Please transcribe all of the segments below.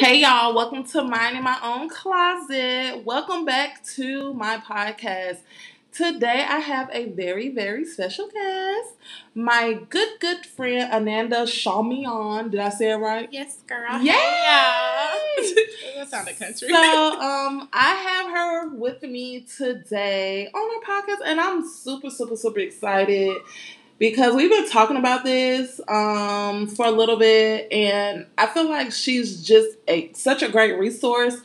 Hey y'all, welcome to Mine in My Own Closet. Welcome back to my podcast. Today I have a very, very special guest. My good, good friend Ananda Shamian. Did I say it right? Yes, girl. Yeah. that sounded country. So um I have her with me today on our podcast and I'm super, super, super excited because we've been talking about this um, for a little bit, and I feel like she's just a such a great resource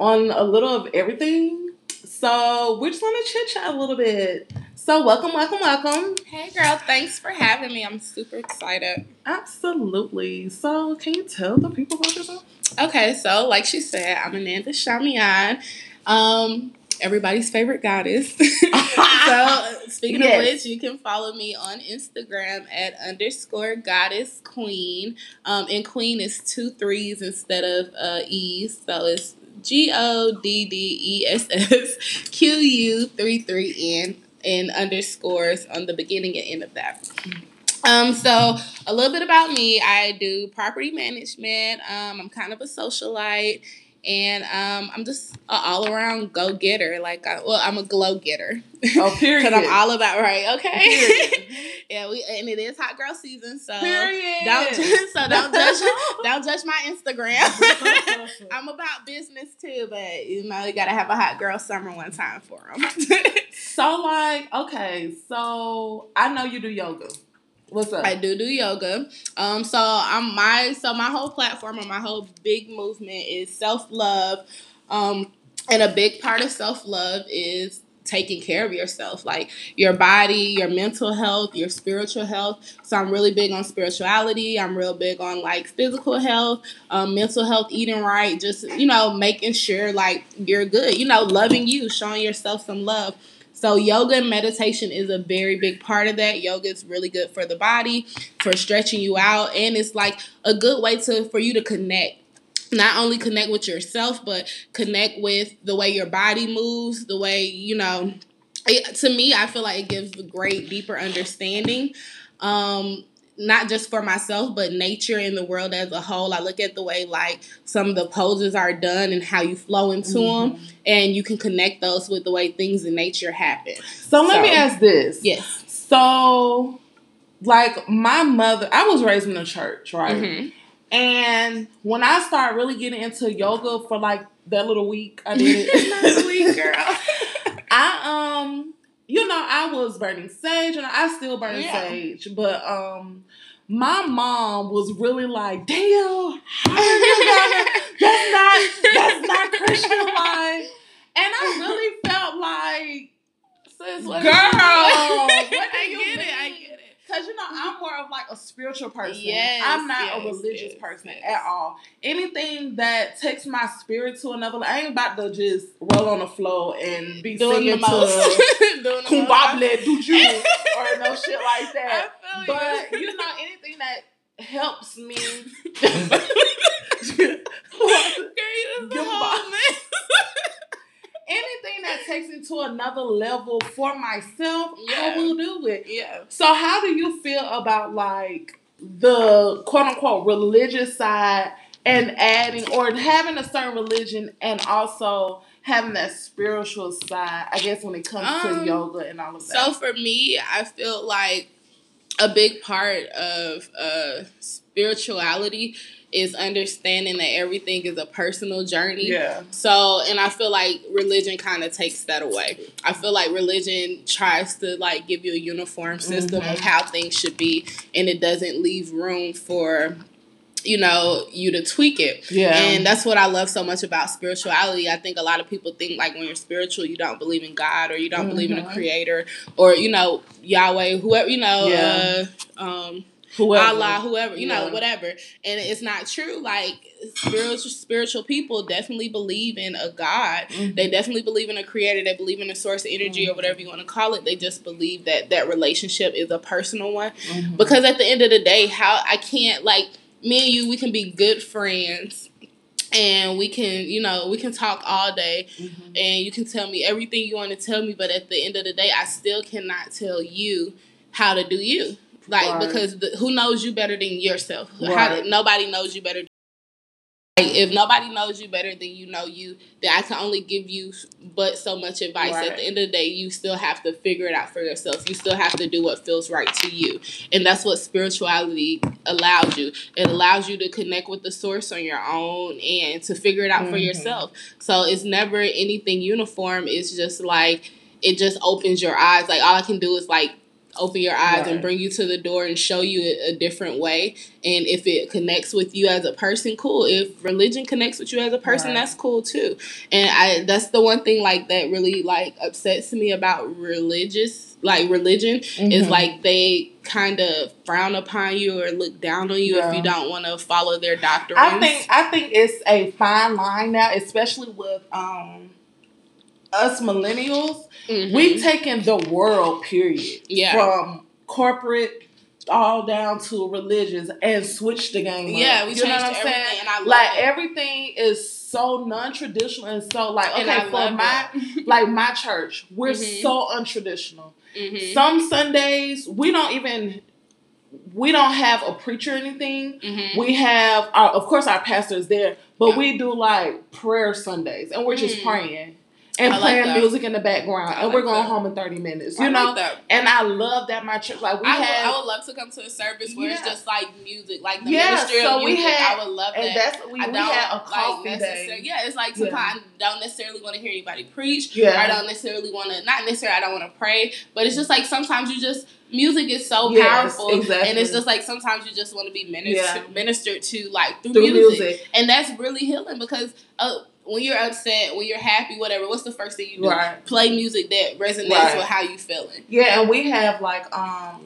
on a little of everything. So we're just gonna chit chat a little bit. So welcome, welcome, welcome. hey, girl. Thanks for having me. I'm super excited. Absolutely. So can you tell the people about yourself? Okay, so like she said, I'm Ananda Shamian. Um, everybody's favorite goddess. so speaking Yes. of which, you can follow me on Instagram at underscore goddess queen. Um, and queen is two threes instead of uh, e's, so it's G O D D E S S Q U three three N and underscores on the beginning and end of that. Um, so a little bit about me. I do property management. Um, I'm kind of a socialite, and um, I'm just an all around go getter. Like, I, well, I'm a glow getter Oh, period. because I'm all about right. Okay, yeah, we and it is hot girl season, so Period. don't so don't judge don't judge my Instagram. I'm about business too, but you know you gotta have a hot girl summer one time for them. so like, okay, so I know you do yoga. What's up? I do do yoga. Um, so I'm my so my whole platform or my whole big movement is self love. Um, and a big part of self love is taking care of yourself, like your body, your mental health, your spiritual health. So I'm really big on spirituality. I'm real big on like physical health, um, mental health, eating right, just you know making sure like you're good. You know, loving you, showing yourself some love. So yoga and meditation is a very big part of that. Yoga is really good for the body, for stretching you out, and it's like a good way to for you to connect. Not only connect with yourself, but connect with the way your body moves, the way you know. It, to me, I feel like it gives a great, deeper understanding. Um, not just for myself, but nature and the world as a whole. I look at the way like some of the poses are done and how you flow into them, Mhm. and you can connect those with the way things in nature happen. So let me ask this. Yes. So, like my mother, I was raised in the church, right? Mhm. And when I started really getting into yoga for like that little week, I did it. Not sweet, girl. I um, you know, I was burning sage, and I still burn Yeah. sage, but um. My mom was really like, "Damn, how you gotta, that's not that's not Christian life," and I really felt like, Sis, Girl, what what what do I you get it. I get it. Cause you know I'm more of like a spiritual person. Yes, I'm not a religious yes, person yes. at all. Anything that takes my spirit to another, I ain't about to just roll on the floor and be Doing singing to "Kumbable do you" or no shit like that. But you know anything that helps me. Girl, you anything that takes me to another level for myself, I will do it. Yeah. So how do you feel about like the quote unquote religious side and adding or having a certain religion and also having that spiritual side, I guess when it comes to Um, yoga and all of that. So for me, I feel like a big part of uh, spirituality is understanding that everything is a personal journey. yeah. So, and I feel like religion kind of takes that away. I feel like religion tries to like give you a uniform system of Mhm. how things should be, and it doesn't leave room for you know you to tweak it. Yeah. And that's what I love so much about spirituality. I think a lot of people think like when you're spiritual, you don't believe in God or you don't believe in a Mhm. creator or you know Yahweh, whoever you know, Yeah. uh, um, Whoever. Allah, whoever, you know, whatever. And it's not true. Like spiritual spiritual people definitely believe in a God. Mhm. They definitely believe in a creator. They believe in a source of energy or whatever you want to call it. They just believe that that relationship is a personal one. Mhm. Because at the end of the day, how I can't like me and you, we can be good friends and we can, you know, we can talk all day Mhm. and you can tell me everything you want to tell me, but at the end of the day, I still cannot tell you how to do you. Like Right. because the, who knows you better than yourself? How, nobody knows you better Like if nobody knows you better than you know you, then I can only give you but so much advice. Right. At the end of the day, you still have to figure it out for yourself. You still have to do what feels right to you. And that's what spirituality allows you. It allows you to connect with the source on your own and to figure it out for Mhm. yourself. So it's never anything uniform. It's just like it just opens your eyes. Like all I can do is like open your eyes and bring you to the door and show you a, a different way. And if it connects with you as a person, cool. If religion connects with you as a person, Right. that's cool too. And I that's the one thing like that really like upsets me about religious like religion is Mhm. like they kind of frown upon you or look down on you Yeah. if you don't want to follow their doctrines. I think I think it's a fine line now, especially with um us millennials. Mhm. We've taken the world period Yeah. from corporate all down to religious and switched the game. up. Yeah, we you know changed what I'm everything, saying? and I like it. everything is so non-traditional and so like okay for my like my church, we're Mhm. so untraditional. Mhm. Some Sundays we don't even we don't have a preacher or anything. Mhm. We have, our, of course, our pastor is there, but we do like prayer Sundays, and we're just Mm. praying and I playing that. music in the background, I and we're going that. home in thirty minutes. I You like know, that. and I love that my church, like we I would, have, I would love to come to a service where it's just like music, like the Yeah, ministry so of music. had- I would love and that. that's we, I we had a like coffee necessarily. day. Yeah, it's like Yeah. sometimes I don't necessarily want to hear anybody preach. Yeah. I don't necessarily want to. Not necessarily. I don't want to pray, but it's just like sometimes you just music is so Yes, powerful, exactly. and it's just like sometimes you just want to be ministered, Yeah. ministered to like through, Through music. music. and that's really healing because uh, when you're upset, when you're happy, whatever, what's the first thing you do? Right. Play music that resonates Right. with how you feeling. Yeah, and we have like um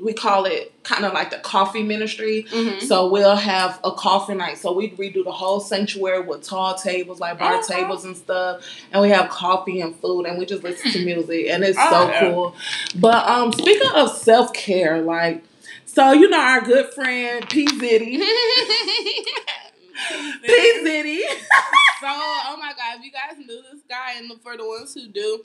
we call it kind of like the coffee ministry. Mm-hmm. So we'll have a coffee night. So we redo the whole sanctuary with tall tables, like bar Okay. tables and stuff, and we have coffee and food, and we just listen to music, and it's Oh, so yeah. cool. But um, speaking of self care, like, so you know our good friend P Zitty, P Zitty, So, oh my God, if you guys knew this guy, and for the ones who do,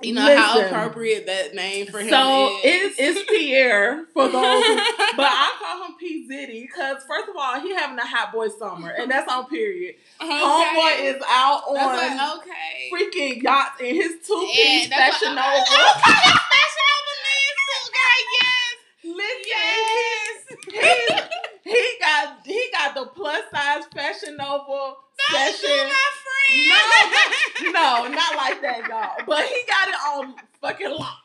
you know how appropriate that name for him so is. it, it's Pierre for those, who, but I call him P Zitty because first of all he having a hot boy summer, and that's on period. Okay. Homeboy is out on like, okay. freaking yachts in his two piece Fashion. Okay, Fashion Nova man suit guy, yes. Listen, Yes. he, he got he got the plus size Fashion That's session. still my friend. No, not like that, y'all. But he got it on fucking lock.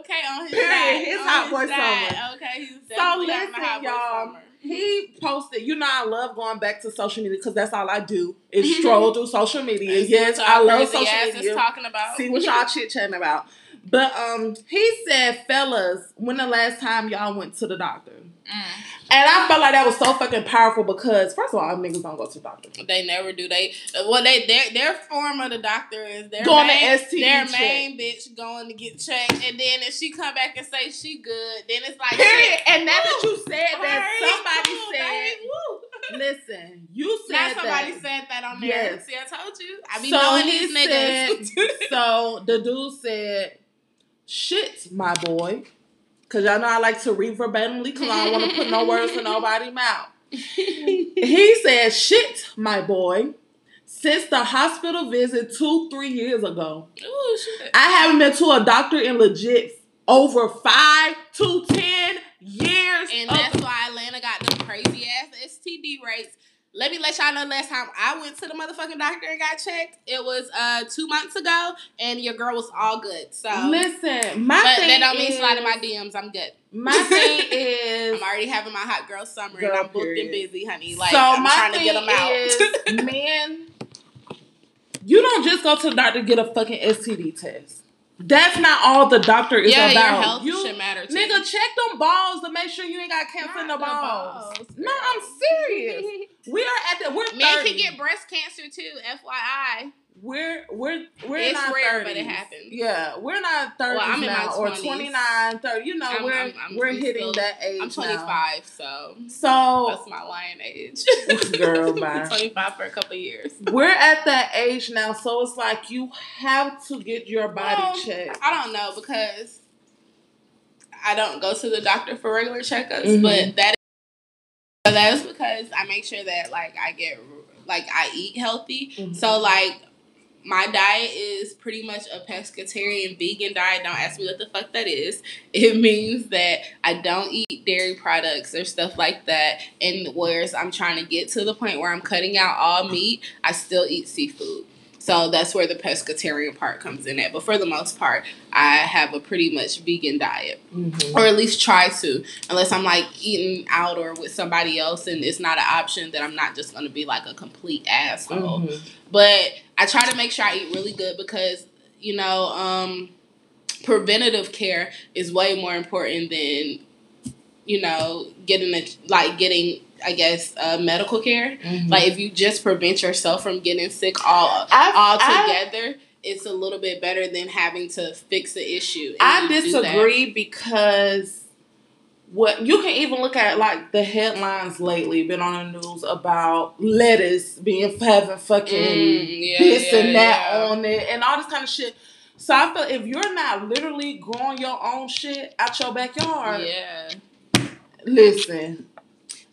Okay, on his Period. side. His on hot his boy side. summer. Okay, he's So definitely on my listen, hot y'all. summer. He posted, you know, I love going back to social media because that's all I do is mm-hmm. stroll through social media. Yes, I love social media. talking about. See what y'all chit chatting about. But um, he said, fellas, when the last time y'all went to the doctor? Mm. And I felt like that was so fucking powerful because first of all, niggas don't go to the doctor. They never do. They well, they their their form of the doctor is their Going to main, STD their check. main bitch going to get checked, and then if she come back and say she good, then it's like Period. And now that you said that, somebody said, listen, you said Now somebody that. said that on there. Yes. See, I told you. I be So knowing he these niggas. so the dude said, shit, my boy. Because y'all know I like to read verbatimly because I don't want to put no words in nobody's mouth. He said, shit, my boy. Since the hospital visit two, three years ago, Ooh, shit. I haven't been to a doctor in legit over five to ten years. And that's why Atlanta got them crazy ass STD rates. Let me let y'all know last time I went to the motherfucking doctor and got checked, it was uh two months ago, and your girl was all good. So, Listen, my but thing that don't mean is, slide in my DMs. I'm good. My thing is, I'm already having my hot girl summer, Girl, and I'm booked period. and busy, honey. Like so I'm my trying to get them out. is, men, you don't just go to the doctor to get a fucking STD test. That's not all the doctor is yeah, about. your health you, should matter too. Nigga, check them balls to make sure you ain't got cancer in the Not the balls. balls, No. I'm serious. We are at the we're 30. Men can get breast cancer too. FYI. We're we're we're It's our rare, 30s. but it happens. Yeah, we're not thirty Well, I'm in my now, or 20s. 29, 30. You know, I'm- we're I'm- I'm we're hitting still- that age. I'm 25, so Now. So that's my lion age. Girl, bye. 25 for a couple years. we're at that age now, so it's like you have to get your body Well, checked. I don't know because I don't go to the doctor for regular checkups, Mhm. but that is, that is because I make sure that like I get like I eat healthy. Mhm. So like my diet is pretty much a pescatarian vegan diet. Don't ask me what the fuck that is. It means that I don't eat dairy products or stuff like that. And whereas I'm trying to get to the point where I'm cutting out all meat, I still eat seafood. So that's where the pescatarian part comes in at. But for the most part, I have a pretty much vegan diet Mhm. or at least try to unless i'm like eating out or with somebody else and it's not an option that i'm not just going to be like a complete asshole Mhm. but i try to make sure i eat really good because you know um preventative care is way more important than you know getting a like getting i guess uh, medical care Mhm. like if you just prevent yourself from getting sick all I- all together it's a little bit better than having to fix the issue I you do that. disagree because what you can even look at like the headlines lately been on the news about lettuce being having fucking Mm, yeah, this yeah, and that yeah. on it and all this kind of shit. So I feel if you're not literally growing your own shit out your backyard, Yeah, listen,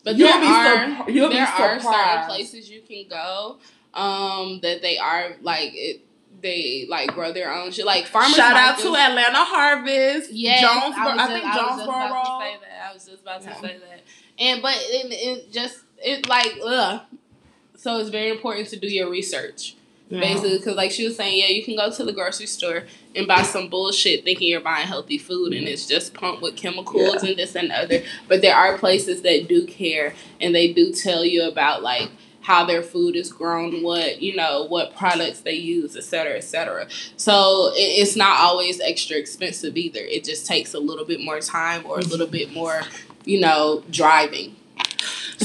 but You'll there be are you'll be there are certain places you can go um, that they are like it. They like grow their own shit. Like farmers. shout out to Atlanta Harvest, Yes, Jonesboro. I, was I, think I was just Jonesboro. about to say that. I was just about to Yeah. say that. And but it, it just it like ugh. So it's very important to do your research. Yeah. basically because like she was saying yeah you can go to the grocery store and buy some bullshit thinking you're buying healthy food and it's just pumped with chemicals and this and the other. But there are places that do care and they do tell you about like how their food is grown what you know what products they use et cetera et cetera. So it's not always extra expensive either. It just takes a little bit more time or a little bit more you know driving.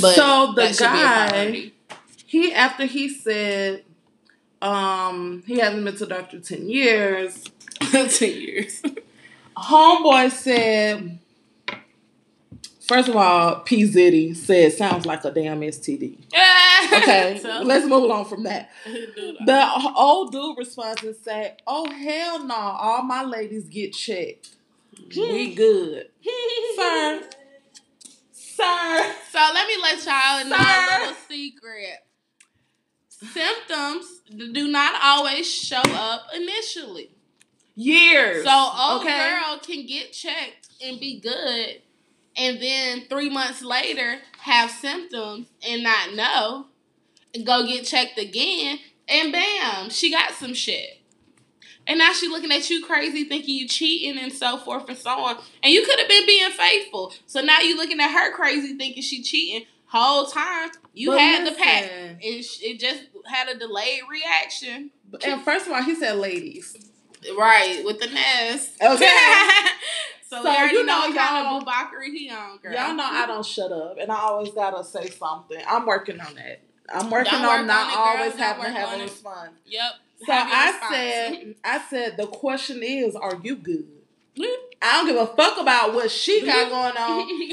But so the that should be a guy, he after he said, um, he hasn't been to the doctor ten years. 10 years Homeboy said, first of all, P Zitty said sounds like a damn STD. Okay, So- let's move on from that. The old dude responds and say, "Oh hell no! All my ladies get checked. We good, sir, sir." So let me let y'all know a little secret. Symptoms do not always show up initially. Years. So old okay? girl can get checked and be good, and then three months later have symptoms and not know, and go get checked again, and bam, she got some shit. And now she looking at you crazy, thinking you cheating and so forth and so on. And you could have been being faithful. So now you looking at her crazy, thinking she cheating. Whole time you But had the pack. listen, It, it just had a delayed reaction. And first of all, he said ladies. Right, with the nest. Okay. so, So, you know, know, y'all- he on, girl. Y'all know I don't shut up, and I always gotta say something. I'm working on that. I'm working Don't on work not on it, always having to have a response. Yep. So I response. said, I said the question is, are you good? I don't give a fuck about what she got going on.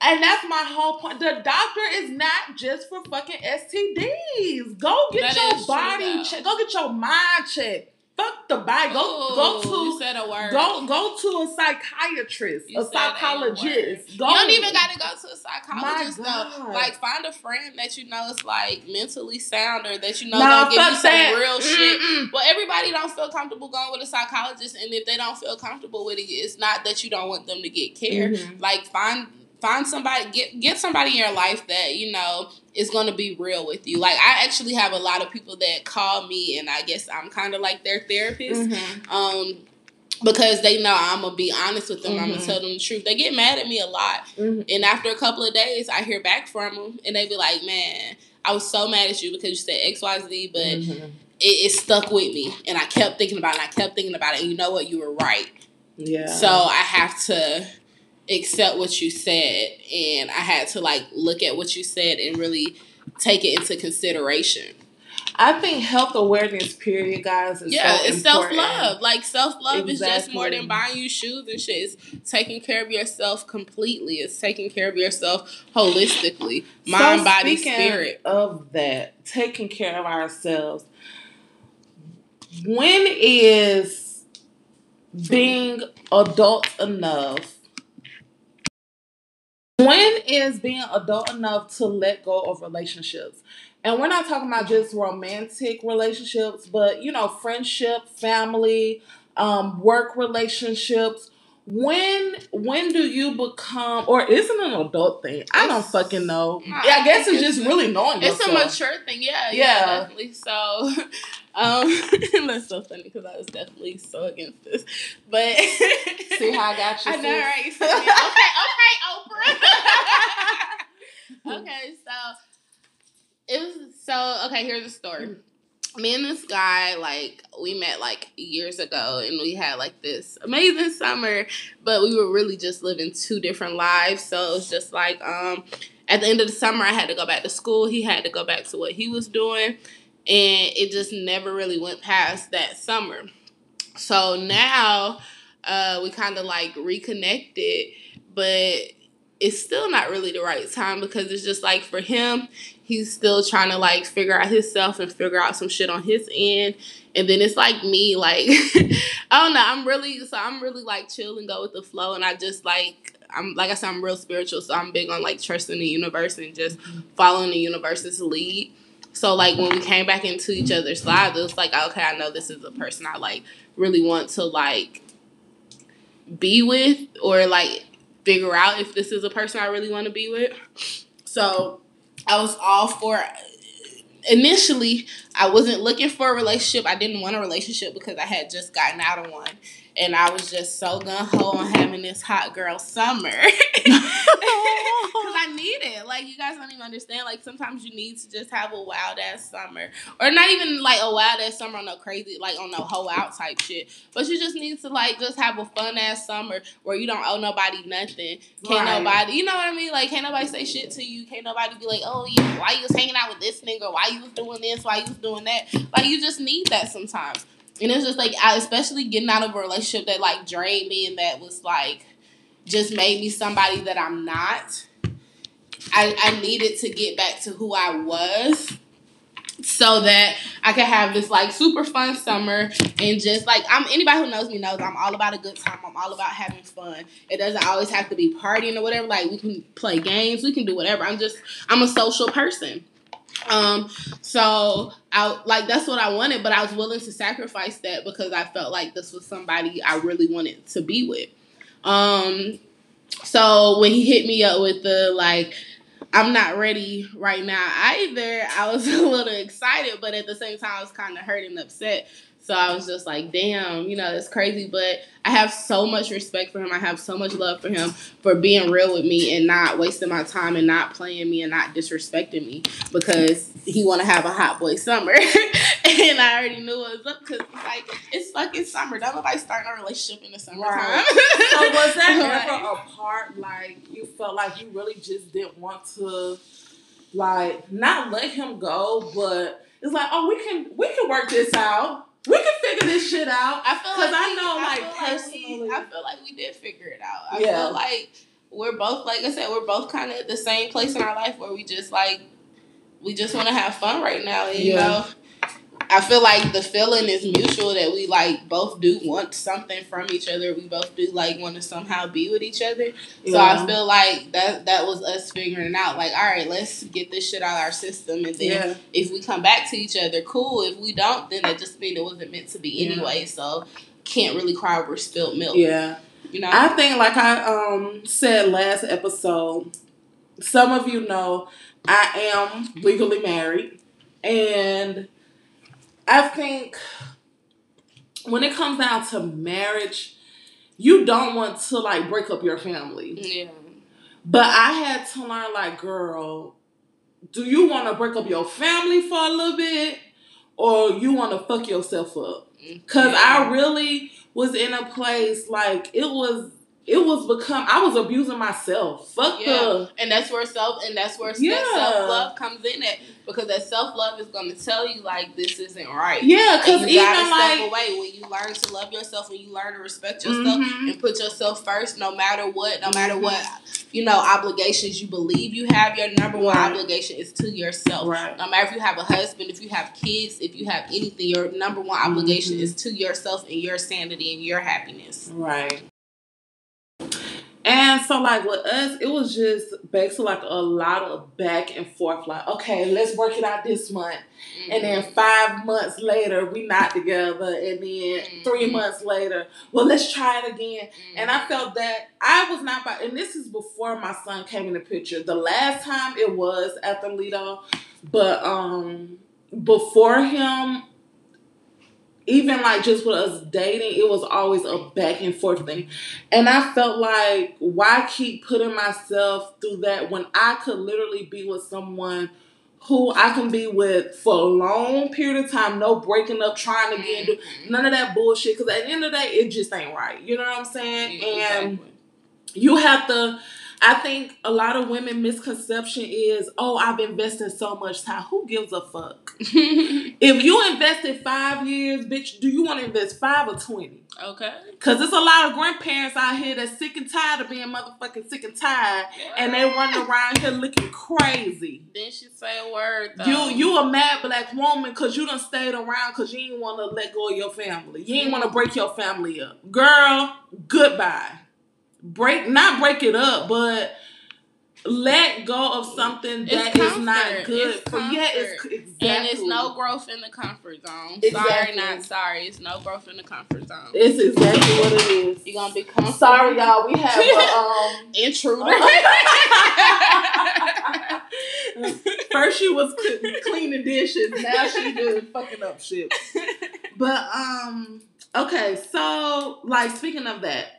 And that's my whole point. The doctor is not just for fucking STDs. Go get That your body checked. Go get your mind checked. Fuck the body. Go Ooh, go you to said a word. go go to a psychiatrist, You a said a psychologist. Go you don't even got to go to a psychologist though. Like find a friend that you know is like mentally sound or that you know Nah, give you some that. real shit. Mm-mm. Well, everybody don't feel comfortable going with a psychologist, and if they don't feel comfortable with it, it's not that you don't want them to get care. Mhm. Like find find somebody get get somebody in your life that you know is going to be real with you. Like I actually have a lot of people that call me, and I guess I'm kind of like their therapist. Mhm. Um, because they know I'm gonna be honest with them. I'm gonna tell them the truth. They get mad at me a lot, Mhm. and after a couple of days, I hear back from them, and they be like, "Man, I was so mad at you because you said X, Y, Z, but Mhm. it, it stuck with me, and I kept thinking about it. and I kept thinking about it, and you know what? You were right. Yeah. So I have to accept what you said, and I had to like look at what you said and really take it into consideration. I think health awareness, period, guys, is yeah, so it's self love. Like self love is just more than buying you shoes and shit. It's taking care of yourself completely. It's taking care of yourself holistically, mind, so body, spirit. Of that, taking care of ourselves. When is being adult enough when is being adult enough to let go of relationships? And we're not talking about just romantic relationships, but you know, friendship, family, um, work relationships. When when do you become or is it an adult thing? I don't fucking know. Nah, yeah, I guess think it's just really knowing It's a mature thing, yeah, yeah, Yeah. definitely. So, um, that's so funny because I was definitely so against this, but See how I got you? I know, right? Feel okay, okay, Oprah. okay, so it was so okay. Here's the story. Me and this guy, like, we met like years ago, and we had like this amazing summer, but we were really just living two different lives. So it was just like, um, at the end of the summer, I had to go back to school. He had to go back to what he was doing, and it just never really went past that summer. So now uh, we kind of like reconnected, but it's still not really the right time because it's just like for him, he's still trying to like figure out himself and figure out some shit on his end. And then it's like me, like I don't know. I'm really so I'm really like chill and go with the flow, and I just like I'm like I said, I'm real spiritual, so I'm big on like trusting the universe and just following the universe's lead. So like when we came back into each other's lives, it was like okay, I know this is a person I like really want to like be with or like figure out if this is a person I really want to be with. So I was all for initially I wasn't looking for a relationship. I didn't want a relationship because I had just gotten out of one. And I was just so gun ho on having this hot girl summer. Because I need it. Like, you guys don't even understand. Like, sometimes you need to just have a wild ass summer. Or not even like a wild ass summer on no crazy, like on no hoe out type shit. But you just need to, like, just have a fun ass summer where you don't owe nobody nothing. Can't Right. nobody, you know what I mean? Like, can't nobody say shit to you. Can't nobody be like, oh, yeah, why you was hanging out with this nigga? Why you was doing this? Why you was doing that? Like, you just need that sometimes. And it's just like, I, especially getting out of a relationship that, like, drained me and that was, like, just made me somebody that I'm not. I, I needed to get back to who I was so that I could have this like super fun summer and just like I'm anybody who knows me knows I'm all about a good time. I'm all about having fun. It doesn't always have to be partying or whatever. Like we can play games, we can do whatever. I'm just I'm a social person. Um, so I like that's what I wanted, but I was willing to sacrifice that because I felt like this was somebody I really wanted to be with. Um, so when he hit me up with the like, I'm not ready right now either, I was a little excited, but at the same time, I was kind of hurt and upset. So I was just like, damn, you know, it's crazy. But I have so much respect for him. I have so much love for him for being real with me and not wasting my time and not playing me and not disrespecting me because he want to have a hot boy summer. and I already knew it was up because like it's fucking summer. Don't nobody starting a relationship in the summertime. Right. So was that ever a part like you felt like you really just didn't want to like not let him go, but it's like, oh we can we can work this out. We can figure this shit out. I feel like I we- know, like, feel personally- we, I feel like we did figure it out. I Yeah. feel like we're both, like I said, we're both kind of at the same place in our life where we just like we just want to have fun right now. And, You Yeah. know, I feel like the feeling is mutual that we like both do want something from each other. We both do like want to somehow be with each other. So I feel like that that was us figuring out. Like, all right, let's get this shit out of our system, and then Yeah. if we come back to each other, cool. If we don't, then that just means it wasn't meant to be Yeah. anyway. So can't really cry over spilled milk. Yeah. You know? I think, like I um said last episode, some of you know I am legally married, and I think when it comes down to marriage, you don't want to like break up your family. yeah. But I had to learn, like, girl, do you want to break up your family for a little bit, or you want to fuck yourself up? Mm, Cause I really was in a place like it was. It was become. I was abusing myself. Fuck Yeah. the. And that's where self and that's where Yeah. self love comes in at because that self love is gonna tell you like this isn't right. Yeah, cause you even gotta step like. away when you learn to love yourself, when you learn to respect yourself Mhm. and put yourself first, no matter what, no matter Mhm. what you know obligations you believe you have. Your number one Right. obligation is to yourself. Right. No matter if you have a husband, if you have kids, if you have anything, your number one obligation Mhm. is to yourself and your sanity and your happiness. Right. And so, like with us, it was just basically like a lot of back and forth. Like, okay, let's work it out this month, mm-hmm. and then mm-hmm. five months later, we not together, and then mm-hmm. three months later, well, let's try it again. Mm-hmm. And I felt that I was not by, and this is before my son came in the picture. The last time it was at the Lido, but um, before him, even like just with us dating, it was always a back and forth thing. And I felt like, why keep putting myself through that when I could literally be with someone who I can be with for a long period of time, no breaking up, trying to get mm-hmm. none of that bullshit. Because at the end of the day, it just ain't right. You know what I'm saying? Exactly. And you have to I think a lot of women misconception is, oh, I've invested so much time. Who gives a fuck? if you invested five years, bitch, do you want to invest five or twenty? Okay. Cause there's a lot of grandparents out here that's sick and tired of being motherfucking sick and tired, yeah. and they running around here looking crazy. Then she say a word. Though. You you a mad black woman because you done stayed around because you ain't want to let go of your family. You ain't want to break your family up, girl. Goodbye break not break it up, but let go of something that is not good it's for yeah it's exactly. and it's no growth in the comfort zone. Exactly. sorry not sorry. It's no growth in the comfort zone. It's exactly what it is. You're gonna be comfortable? Sorry y'all. We have a um intruder. First she was cleaning dishes. Now she just fucking up shit. But um okay. So like speaking of that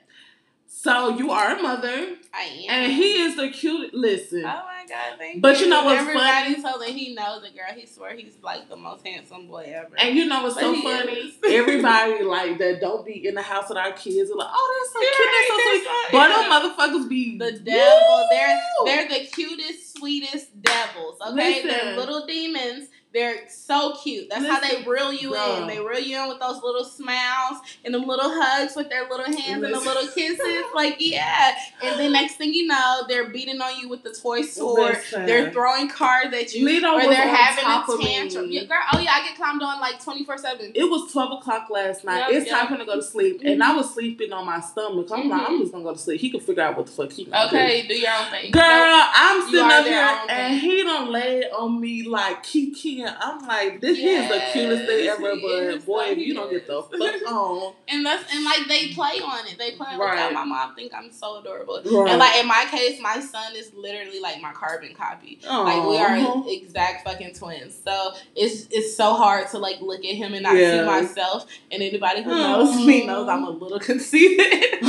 so you are a mother. I am. And he is the cute. Listen. Oh my god, thank but you. you know what's funny? Everybody funny? told that he knows the girl. He swear he's like the most handsome boy ever. And you know what's but so funny? Everybody like that don't be in the house with our kids are like, oh, that's so cute, that's so sweet. But them motherfuckers be the devil. They're they're the cutest, sweetest devils. Okay, Listen. they're little demons they're so cute. That's Listen, how they reel you bro. in. They reel you in with those little smiles and them little hugs with their little hands Listen. and the little kisses. Like, yeah. And then next thing you know, they're beating on you with the toy sword. Listen. They're throwing cards at you. Lito or they're having a tantrum. Yeah, girl, oh yeah, I get climbed on like 24 7. It was 12 o'clock last night. Yep, it's yep. time for him to go to sleep. Mm-hmm. And I was sleeping on my stomach. I'm mm-hmm. like, I'm mm-hmm. just going to go to sleep. He can figure out what the fuck he Okay, do. Okay, do your own thing. Girl, I'm sitting up here and he don't lay on me like Kiki. I'm like, this yes, is the cutest thing ever, but boy, if you don't get the fuck on. And that's and like they play on it. They play on right. My mom think I'm so adorable. Right. And like in my case, my son is literally like my carbon copy. Aww. Like we are exact fucking twins. So it's it's so hard to like look at him and not yeah. see myself. And anybody who knows me knows I'm a little conceited.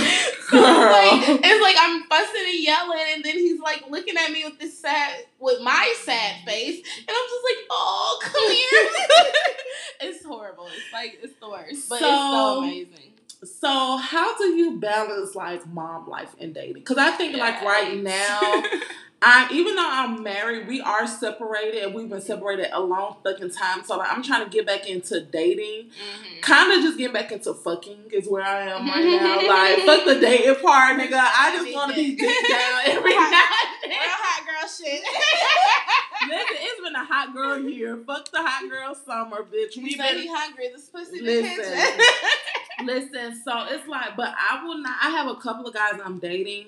like, it's like I'm fussing and yelling, and then he's like looking at me with this sad, with my sad face, and I'm just like, oh, come here. it's horrible. It's like it's the worst, but so, it's so amazing. So how do you balance like mom life and dating? Because I think like right now. I even though I'm married, we are separated and we've been separated a long fucking time. So like I'm trying to get back into dating. Mm-hmm. Kind of just get back into fucking is where I am right now. like fuck the dating part, nigga. I just want to be dick down every night. Real hot girl shit. Listen, it's been a hot girl year. Fuck the hot girl summer, bitch. We been hungry. This pussy listen, listen. So it's like, but I will not. I have a couple of guys I'm dating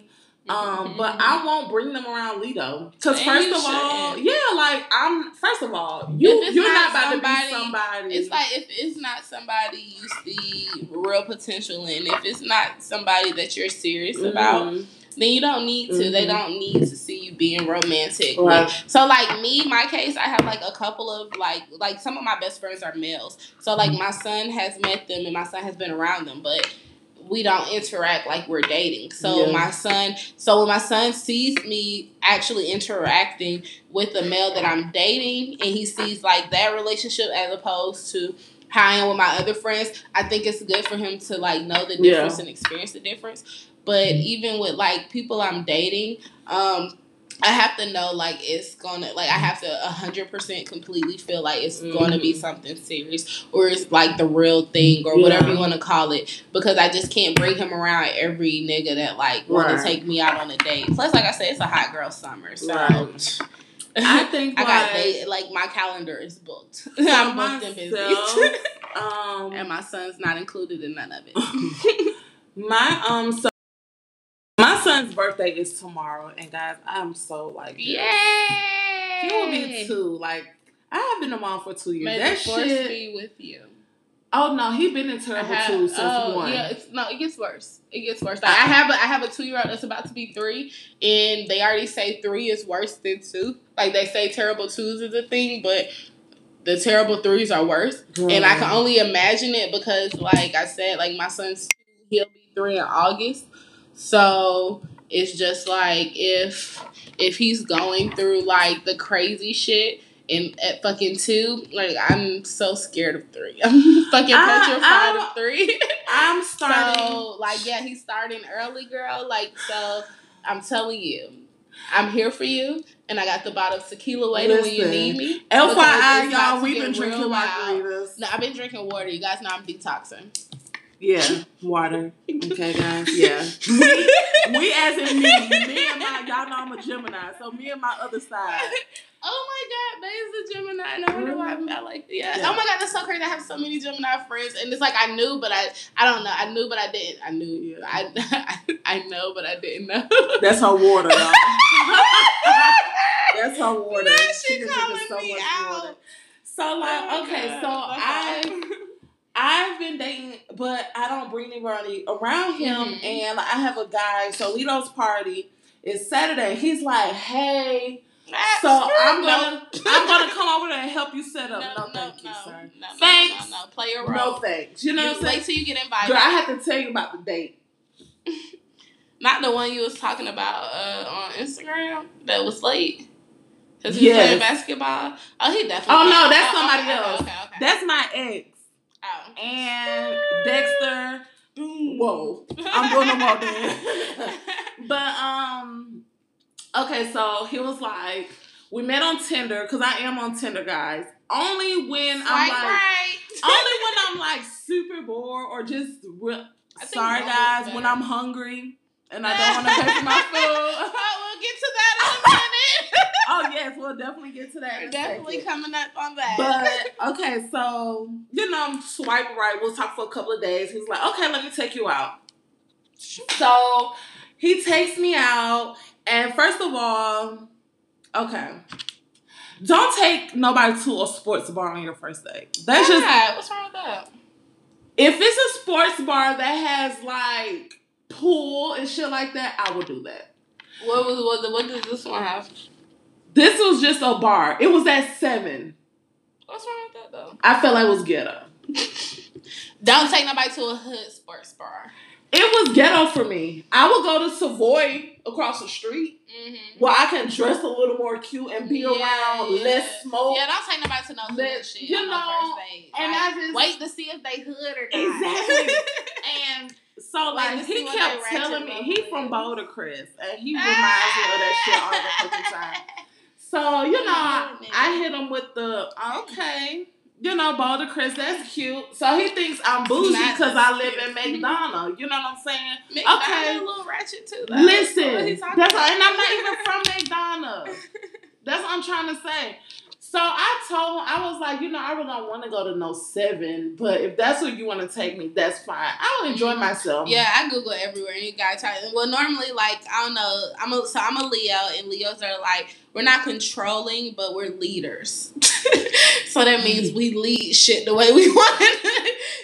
um, but I mm-hmm. won't bring them around Lido because first of all, yeah, like I'm. First of all, you you're not, not about to be somebody. It's like if it's not somebody you see real potential in, if it's not somebody that you're serious mm-hmm. about, then you don't need to. Mm-hmm. They don't need to see you being romantic. Right. So like me, my case, I have like a couple of like like some of my best friends are males. So like my son has met them and my son has been around them, but we don't interact like we're dating. So yeah. my son, so when my son sees me actually interacting with the male that I'm dating, and he sees like that relationship as opposed to how I am with my other friends, I think it's good for him to like know the difference yeah. and experience the difference. But even with like people I'm dating, um, I have to know like it's gonna like I have to hundred percent completely feel like it's mm-hmm. gonna be mm-hmm. something serious or it's like the real thing or yeah. whatever you want to call it because I just can't bring him around every nigga that like want to take me out on a date. Plus, like I said, it's a hot girl summer, so. Right. I think I got date, like my calendar is booked. I'm booked and busy. um, and my son's not included in none of it. my um so son's birthday is tomorrow, and guys, I'm so like, Yay! he will be two. Like, I have been a mom for two years. May that shit. be with you. Oh no, he been in terrible have- two since oh, one. Yeah, it's, no, it gets worse. It gets worse. Like, I have a I have a two year old that's about to be three, and they already say three is worse than two. Like they say, terrible twos is a thing, but the terrible threes are worse. And I can only imagine it because, like I said, like my son's he'll be three in August. So it's just like if if he's going through like the crazy shit and at fucking two, like I'm so scared of three. I'm fucking petrified I- of three. I'm starting. so like yeah, he's starting early, girl. Like so, I'm telling you. I'm here for you, and I got the bottle of tequila waiting when you need me. FYI, y'all, we've been drinking margaritas. No, I've been drinking water. You guys know I'm detoxing. Yeah, water. Okay, guys. Yeah. we, we as in me, me and my y'all know I'm a Gemini, so me and my other side. Oh my god, Bae's a Gemini. No wonder why I'm not like yeah. Yeah. Oh my god, that's so crazy. I have so many Gemini friends, and it's like I knew, but I I don't know. I knew, but I didn't. I knew. Yeah. I I know, but I didn't know. That's her water, y'all. That's her water. Now she drinking calling me out. So like, Oh okay, God. so I I've been dating, but I don't bring anybody around him, Mhm. and I have a guy. So Lito's party is Saturday. He's like, hey. So I'm gonna I'm gonna come over there and help you set up. No, thank you, sir. No, no, Thanks. No, no, no. Play your No thanks. You know what I'm saying? Wait till you get invited. Girl, I have to tell you about the date. Not the one you was talking about uh, on Instagram that was late. Cause he was Yes. playing basketball. Oh, he definitely. Oh, no, that's oh, somebody okay, else. Okay, okay. That's my ex. Oh. And Dexter. Whoa. I'm doing them all day. But um, okay, so he was like, we met on Tinder because I am on Tinder, guys. Only when I'm like, right. only when I'm like super bored or just real. Sorry, guys, when I'm hungry and I don't want to pay for my food. oh, we'll get to that in a minute. oh yes, we'll definitely get to that. In Definitely second. coming up on that. But okay, so you know, I'm swipe right. We'll talk for a couple of days. He's like, okay, let me take you out. So he takes me out, and first of all, okay, don't take nobody to a sports bar on your first date. That's just God, what's wrong with that? if it's a sports bar that has like pool and shit like that, I would do that. What was what? What does this one have? This was just a bar. It was at seven. What's wrong with that though? I felt like it was ghetto. Don't take nobody to a hood sports bar. It was ghetto for me. I would go to Savoy across the street Mm-hmm. where I can dress a little more cute and be around less smoke. Yeah, don't take nobody to no hood shit. you know, and Like, I just- wait to see if they hood or not. Exactly. so Wait like he kept telling me he from Boulder Crest and he reminds me of that shit all the fucking time. So you know I, I hit him with the okay. You know, Boulder Crest, that's cute. So he thinks I'm bougie because I live in McDonough. You know what I'm saying? McDonald's Okay. a little ratchet too. Though. Listen, that's all, about? and I'm not even from McDonald's. That's what I'm trying to say. So I told him, I was like, you know, I really don't want to go to no seven, but if that's where you want to take me, that's fine. I will enjoy mm-hmm. myself. Yeah, I Google everywhere and you guys try. Well, normally, like I don't know, I'm a so I'm a Leo, and Leos are like we're not controlling, but we're leaders. so that means we lead shit the way we want.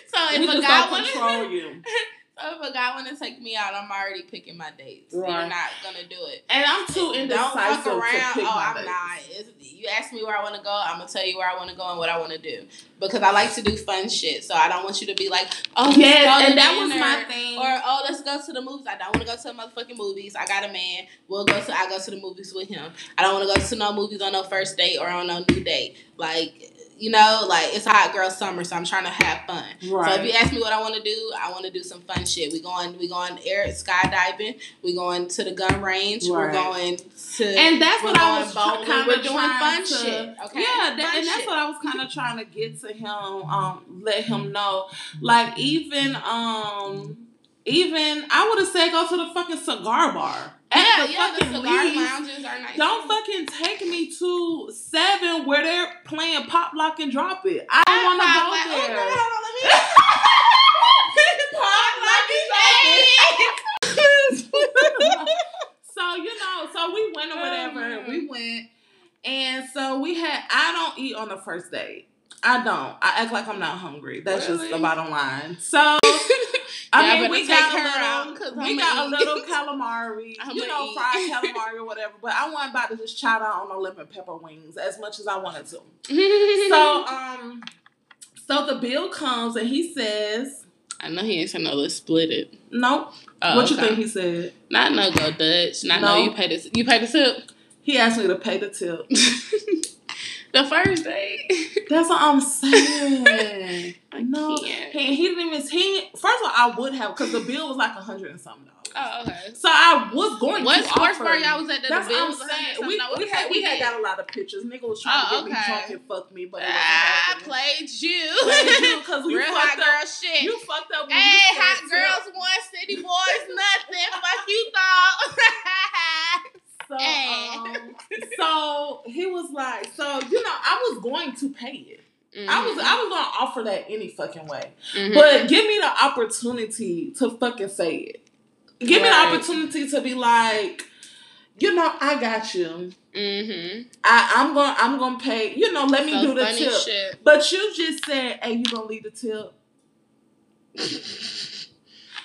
so if we a guy don't want control you. if a guy want to take me out, I'm already picking my dates. You're not gonna do it. And I'm too Don't indecisive around. to pick oh, I'm dates. not. It's, you ask me where I want to go, I'm gonna tell you where I want to go and what I want to do because I like to do fun shit. So I don't want you to be like, oh, Yes, and that was my thing. Or oh, let's go to the movies. I don't want to go to the motherfucking movies. I got a man. We'll go to. I go to the movies with him. I don't want to go to no movies on no first date or on no new date. Like you know, like it's hot girl summer, so I'm trying to have fun. So if you ask me what I want to do, I want to do some fun shit. We going, we going air skydiving. We going to the gun range. We're going to. and that's what I was kind of doing trying fun to, shit. Okay. Yeah, that, and that's shit. what I was kind of trying to get to him. Um, let him know, like even um, even I would have said go to the fucking cigar bar. Yeah, the yeah. The fucking cigar Lee's. lounges are nice. Don't fucking take me to seven where they're playing pop lock and drop it. I don't want to go oh, there. girl, hold on, let me- Pop lock and drop it. went or oh, whatever. We went, and so we had. I don't eat on the first date. I don't. I act like I'm not hungry. That's just the bottom line. So I mean, we got a little, we got a little calamari, I'ma you know, eat. fried calamari or whatever. But I wasn't about to just chow down on no lemon pepper wings as much as I wanted to. So um, so the bill comes and he says, I know he ain't saying no. Let's split it. "Nope." Oh, what you okay. think he said? Not no go Dutch. Not no. No. You pay the you pay the tip. He asked me to pay the tip. The first date. That's what I'm saying. I no, can't. he, he didn't even. He first of all, I would have because the bill was like a hundred and something dollars. Oh, okay. So I was going What to sports bar y'all was at that That's the bill what I'm saying. We, we had we had got a lot of pictures. Nigga was trying Oh, to get me drunk and fuck me, but it wasn't ah, happening. played you. Played you because you Real fucked hot up. girl shit. You fucked up. When hey, hot girls want city boys nothing. Fuck you thought. So, Hey. um, so he was like, so you know, I was going to pay it. I was I was gonna offer that any fucking way. Mhm. But give me the opportunity to fucking say it. Give me the opportunity to be like, you know, I got you. Mhm. I, I'm gonna I'm gonna pay. You know, let me So do the tip. shit. But you just said, "Hey, you gonna leave the tip?"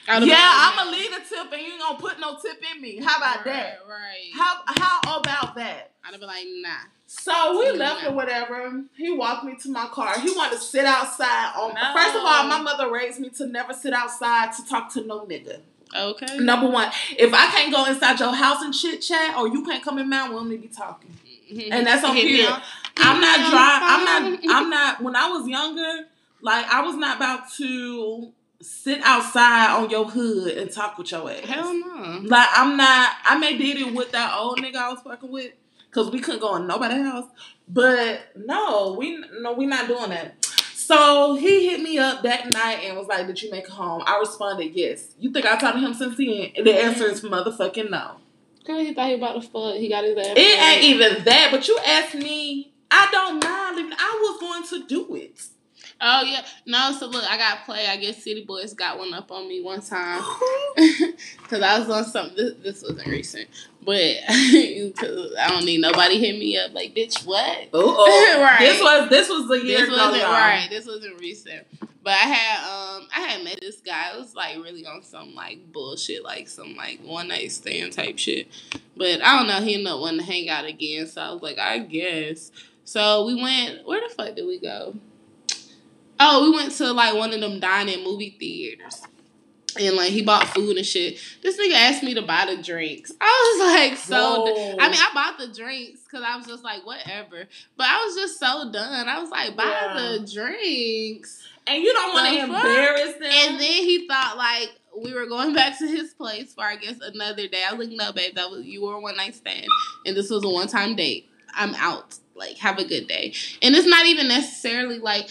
Yeah, I'm gonna leave a tip, and you ain't gonna put no tip in me. How about that? Right. right. How how about that? I'd been like, nah. So we left or whatever. He walked me to my car. He wanted to sit outside. On No. first of all, my mother raised me to never sit outside to talk to no nigga. Okay. Number one, if I can't go inside your house and chit chat, or you can't come in mine, we'll only be talking. Mhm. And that's on here. I'm not dry. I'm not. I'm not. When I was younger, like I was not about to sit outside on your hood and talk with your ass. Hell no. Like I'm not. I may did it with that old nigga I was fucking with, cause we couldn't go in nobody's house. But no, we no, we not doing that. So he hit me up that night and was like, "Did you make it home?" I responded, "Yes." You think I talked to him since then? And the answer is motherfucking no. Girl, he thought he about to fuck. He got his ass. It ain't even that. But you asked me, I don't mind. I was going to do it. Oh yeah, no. So look, I got play. I guess City Boys got one up on me one time because I was on something. This, this wasn't recent, but I don't need nobody hit me up like, bitch, what? Oh, Right. This was this was a year This wasn't y'all. right. This wasn't recent. But I had um I had met this guy. It was like really on some like bullshit, like some like one night stand type shit. But I don't know. He ended up wanting to hang out again, so I was like, I guess. So we went. Where the fuck did we go? Oh, we went to like one of them dining movie theaters. And like he bought food and shit. This nigga asked me to buy the drinks. I was like so. I mean, I bought the drinks because I was just like, whatever. But I was just so done. I was like, buy Yeah. the drinks. and you don't want to embarrass them. And then he thought like we were going back to his place for I guess another day. I was like, no, babe, that was you were a one night stand, and this was a one time date. I'm out. Like, have a good day. And it's not even necessarily like.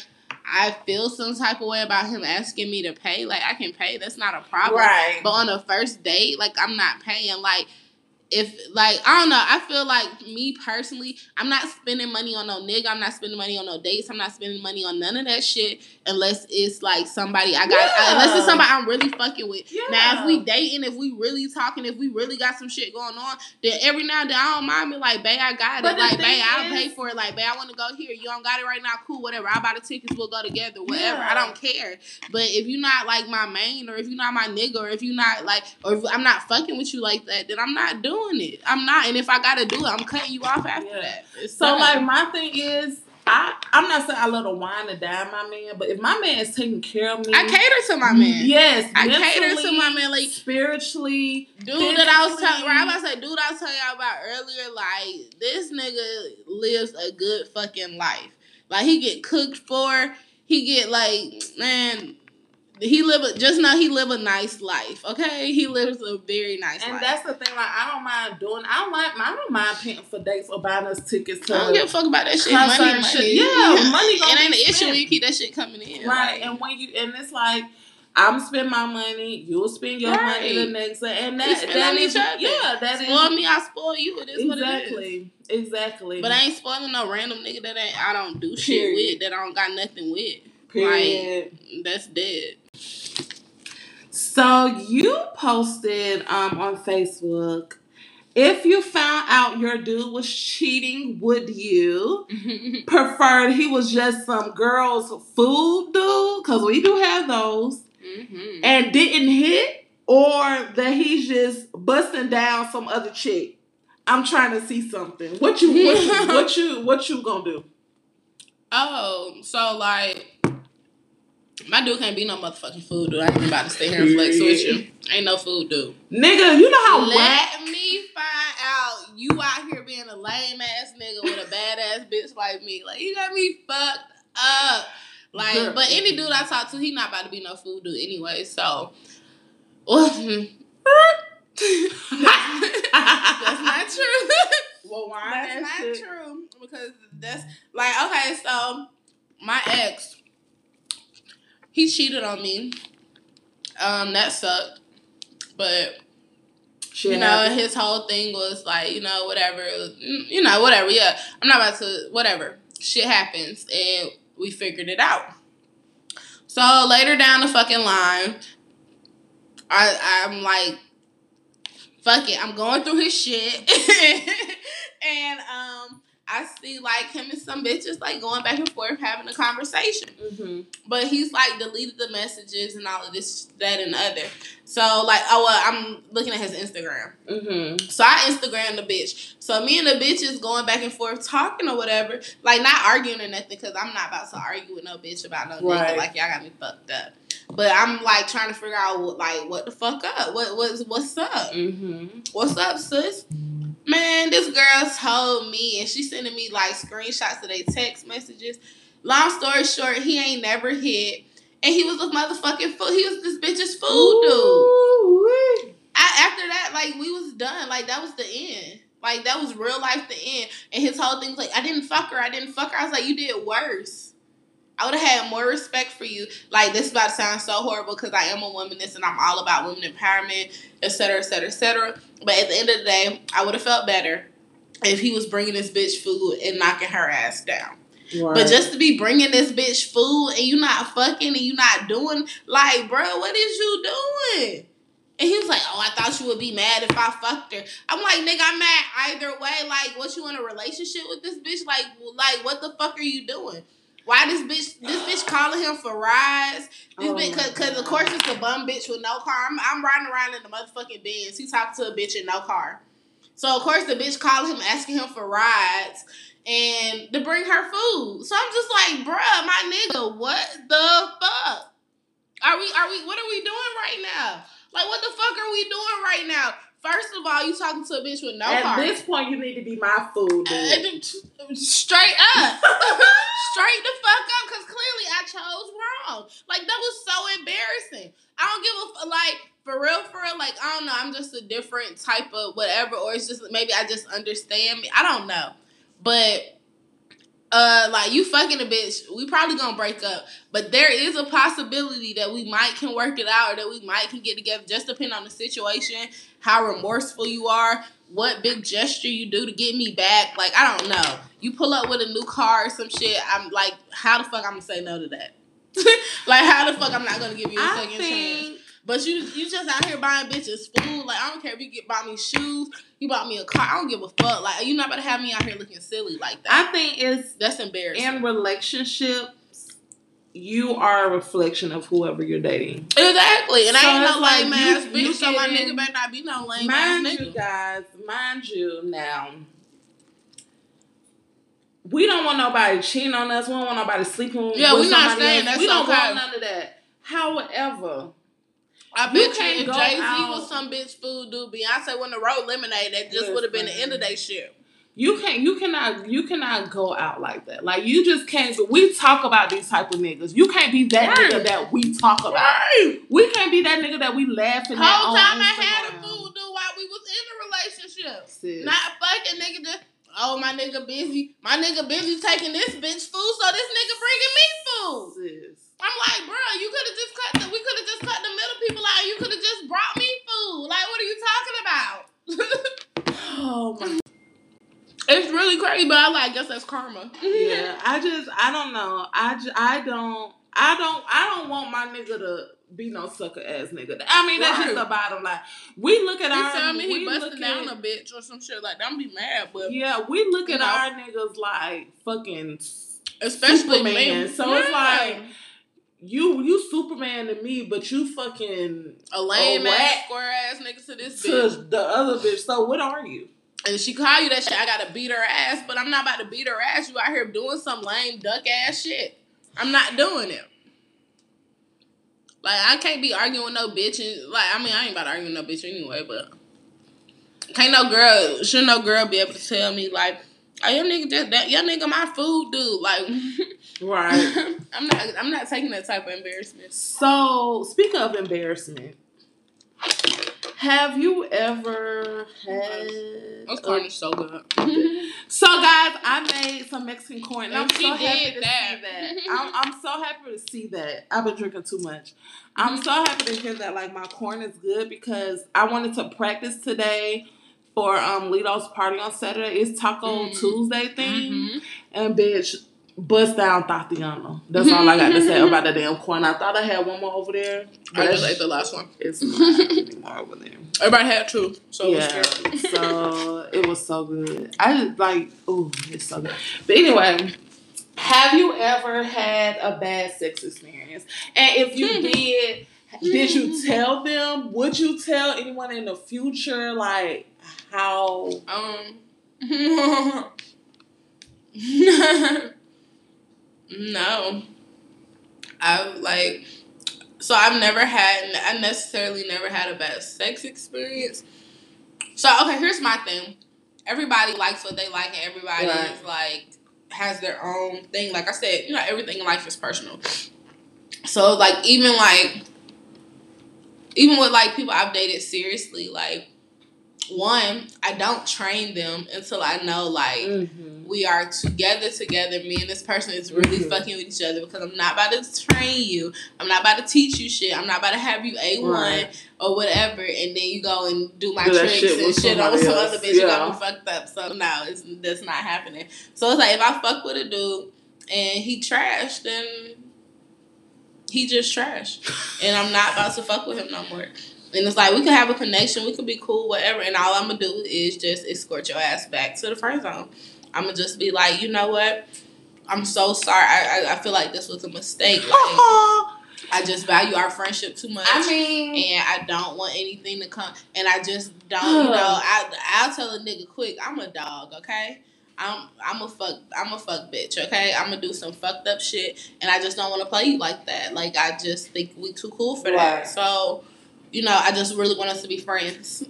I feel some type of way about him asking me to pay. Like I can pay, that's not a problem. right. But on a first date, like I'm not paying. Like if like I don't know, I feel like me personally, I'm not spending money on no nigga. I'm not spending money on no dates. I'm not spending money on none of that shit unless it's like somebody I got. Yeah. Unless it's somebody I'm really fucking with. yeah. Now if we dating, if we really talking, if we really got some shit going on, then every now and then I don't mind me like, babe, I got But it. Like, babe, I'll pay for it. Like, babe, I want to go here. You don't got it right now. Cool, whatever. I buy the tickets. We'll go together. Whatever. Yeah. I don't care. But if you're not like my main, or if you're not my nigga, or if you're not like, or if I'm not fucking with you like that, then I'm not doing it. I'm not. And if I gotta do it, I'm cutting you off after Yeah. that. It's So like my thing is, I I'm not saying I love to wine and dine my man, but if my man is taking care of me, I cater to my man. Yes, I cater to my man. Like spiritually. dude that I was telling, right? I was about to say, dude, I was telling y'all about earlier. Like this nigga lives a good fucking life. Like he get cooked for. He get like man. He live a, just know he live a nice life. Okay, he lives a very nice life. And life. that's the thing. Like I don't mind doing. I don't like. I don't mind paying for dates or buying us tickets to. I don't give a fuck about that shit. Money, money. shit. Yeah, money gonna It ain't an issue when you keep that shit coming in. Right, Like, and when you and it's like I'm spend my money, you'll spend your money the next day, and that that is yeah, that is spoil me, I spoil you. It is what it is. exactly, exactly. But I ain't spoiling no random nigga that ain't, I don't do shit Period. with, that I don't got nothing with. Period. That's dead. So you posted um on Facebook If you found out your dude was cheating, would you prefer he was just some girl's food dude? Because we do have those. Mhm. And didn't hit? Or that he's just busting down some other chick? I'm trying to see something. What you what you what you, what you gonna do? Oh, so like my dude can't be no motherfucking food dude. I ain't about to stay here and flex with you. Ain't no food dude. Nigga, you know how whack Let me find out you out here being a lame ass nigga with a badass bitch like me. Like you got me fucked up. Like, Girl. but any dude I talk to, he not about to be no food dude anyway. So, that's not true. Well, why That's that not shit? true because that's like okay. So my ex, he cheated on me. Um, that sucked, but Shit you know his whole thing was like you know whatever, mm, you know whatever. Yeah, I'm not about to whatever. Shit happens, and we figured it out. So later down the fucking line, I I'm like, fuck it, I'm going through his shit, and um, I see like him and some bitches like going back and forth having a conversation, Mhm. but he's like deleted the messages and all of this, that, and other. So like, oh well, I'm looking at his Instagram. Mhm. So I Instagram the bitch. So me and the bitch is going back and forth talking or whatever. Like not arguing or nothing because I'm not about to argue with no bitch about no Right. nigga. Like y'all got me fucked up. But I'm like trying to figure out like what the fuck up. What what's what's up? Mhm. What's up, sis? Man, this girl told me and she sending me like screenshots of their text messages. Long story short, he ain't never hit. And he was a motherfucking fool. He was this bitch's fool dude. I, after that, like we was done. Like that was the end. Like that was real life the end. And his whole thing was like, I didn't fuck her. I didn't fuck her. I was like, you did worse. I would have had more respect for you. Like this is about to sound so horrible because I am a womanist and I'm all about women empowerment, et cetera, et cetera, et cetera. But at the end of the day, I would have felt better if he was bringing this bitch food and knocking her ass down. Right. But just to be bringing this bitch food and you not fucking and you not doing like, bro, what is you doing? And he was like, "Oh, I thought you would be mad if I fucked her." I'm like, "Nigga, I'm mad either way. Like, what you in a relationship with this bitch? Like, like what the fuck are you doing? Why this bitch? This bitch calling him for rides? This Oh bitch, cause, cause of course it's a bum bitch with no car. I'm, I'm riding around in the motherfucking Benz. He talked to a bitch in no car. So of course the bitch calling him asking him for rides and to bring her food. So I'm just like, bruh, my nigga, what the fuck? Are we are we what are we doing right now? Like what the fuck are we doing right now? First of all, you talking to a bitch with no At car. this point, you need to be my food. Uh, dude. straight up. straight the fuck up because clearly I chose wrong. Like that was so embarrassing. I don't give a f- like for real, for real. Like I don't know. I'm just a different type of whatever, or it's just maybe I just understand me. I don't know, but. Uh, like you fucking a bitch, we probably gonna break up. But there is a possibility that we might can work it out, or that we might can get together. Just depending on the situation, how mm-hmm. remorseful you are, what big gesture you do to get me back. Like I don't know. You pull up with a new car or some shit. I'm like, how the fuck I'm gonna say no to that? like how the fuck I'm not gonna give you a second chance? But you you just out here buying bitches food. Like I don't care if you get bought me shoes, you bought me a car. I don't give a fuck. Like you not about to have me out here looking silly like that. I think it's That's embarrassing. in relationships. You are a reflection of whoever you're dating. exactly. And So I ain't no like lame you- ass you bitch. So my nigga better not be no lame ass Mind you, nigga. guys, mind you, now we don't want nobody cheating on us. We don't want nobody sleeping. Yeah, with we not somebody saying that's We don't okay. want none of that. However, I You bet you, can't if Jay Z was some bitch food dude, Beyonce wouldn't have wrote Lemonade. That just would have been the end of that shit. You can't, you cannot, you cannot go out like that. Like you just can't. We talk about these type of niggas. You can't be that Right. nigga that we talk about. We can't be that nigga that we laughing at Whole time I had a food dude while we was in a relationship. Sis. Not fucking nigga just. Oh my nigga busy. My nigga busy taking this bitch food, so this nigga bringing me food. Sis. I'm like, bro, you could have just cut the. We could have just cut the middle people out. You could have just brought me food. Like, what are you talking about? Oh my. It's really crazy, but I like. Guess that's karma. yeah, I just I don't know. I just, I don't I don't I don't want my nigga to be no sucker ass nigga. I mean, that's Right. just the bottom line. We look at He our. tell me he we busted down at- a bitch or some shit like that. I'm be mad, but Yeah, we look at know. our niggas like fucking. especially Superman. me. So it's like you you Superman to me, but you fucking a lame a ass square ass nigga to this to bitch. the other bitch. So what are you? And she call you that shit. I gotta beat her ass, but I'm not about to beat her ass. You out here doing some lame duck ass shit. I'm not doing it. Like I can't be arguing with no bitch and like I mean I ain't about to argue with no bitch anyway, but can't no girl should no girl be able to tell me like, oh your nigga just that your nigga my food dude. Like Right. I'm not I'm not taking that type of embarrassment. so speak of embarrassment. Have you ever had? Those corn is so good. So guys, I made some Mexican corn, and I'm so happy to that. see that. I'm, I'm so happy to see that. I've been drinking too much. I'm so happy to hear that. Like my corn is good because I wanted to practice today for um Lito's party on Saturday. It's Taco Mhm. Tuesday thing, Mhm. and bitch. Bust down Tatiana. That's all I got to say about the damn corn. I thought I had one more over there. I but just ate the last one. It's not anymore over there. Everybody had two, so it was Yeah, so it was so good. I just like, oh, it's so good. But anyway, have you ever had a bad sex experience? And if you did, did you tell them? Would you tell anyone in the future? Like how? Um. no. I like. So I've never had. I necessarily never had a bad sex experience. So okay, here's my thing. Everybody likes what they like, and everybody Right. is like has their own thing. Like I said, you know, everything in life is personal. So like even like even with like people I've dated seriously, like one, I don't train them until I know like Mhm. we are together together. Me and this person is really Mhm. fucking with each other because I'm not about to train you. I'm not about to teach you shit. I'm not about to have you a one Right. or whatever, and then you go and do my Do tricks shit and shit on some other bitch. You got me fucked up. So no, it's that's not happening. So it's like if I fuck with a dude and he trashed then he just trashed. and I'm not about to fuck with him no more. And it's like we could have a connection, we could be cool, whatever. And all I'm gonna do is just escort your ass back to the friend zone. I'm gonna just be like, you know what? I'm so sorry. I, I, I feel like this was a mistake. Like, uh-huh. I just value our friendship too much. I mean, and I don't want anything to come. And I just don't, you know. I I'll tell a nigga quick. I'm a dog, okay. I'm I'm a fuck I'm a fuck bitch, okay. I'm gonna do some fucked up shit, and I just don't want to play you like that. Like I just think we too cool for that. Right. So, you know, I just really want us to be friends.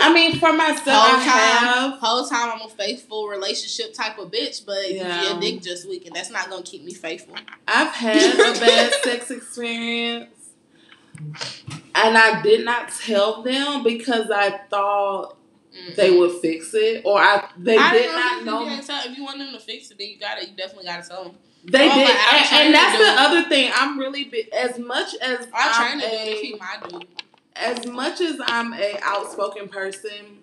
I mean, for myself, whole I time, have. whole time I'm a faithful relationship type of bitch, but Yeah. your dick just weak, and that's not gonna keep me faithful. I've had a bad sex experience. And I did not tell them because I thought Mm-mm. they would fix it, or I they I did don't not know. Tell, if you want them to fix it, then you got to You definitely got to tell them. They Oh, did, and, and that's the other thing. I'm really bi- as much as I I'm train to do it a- if he my dude. as much as I'm a outspoken person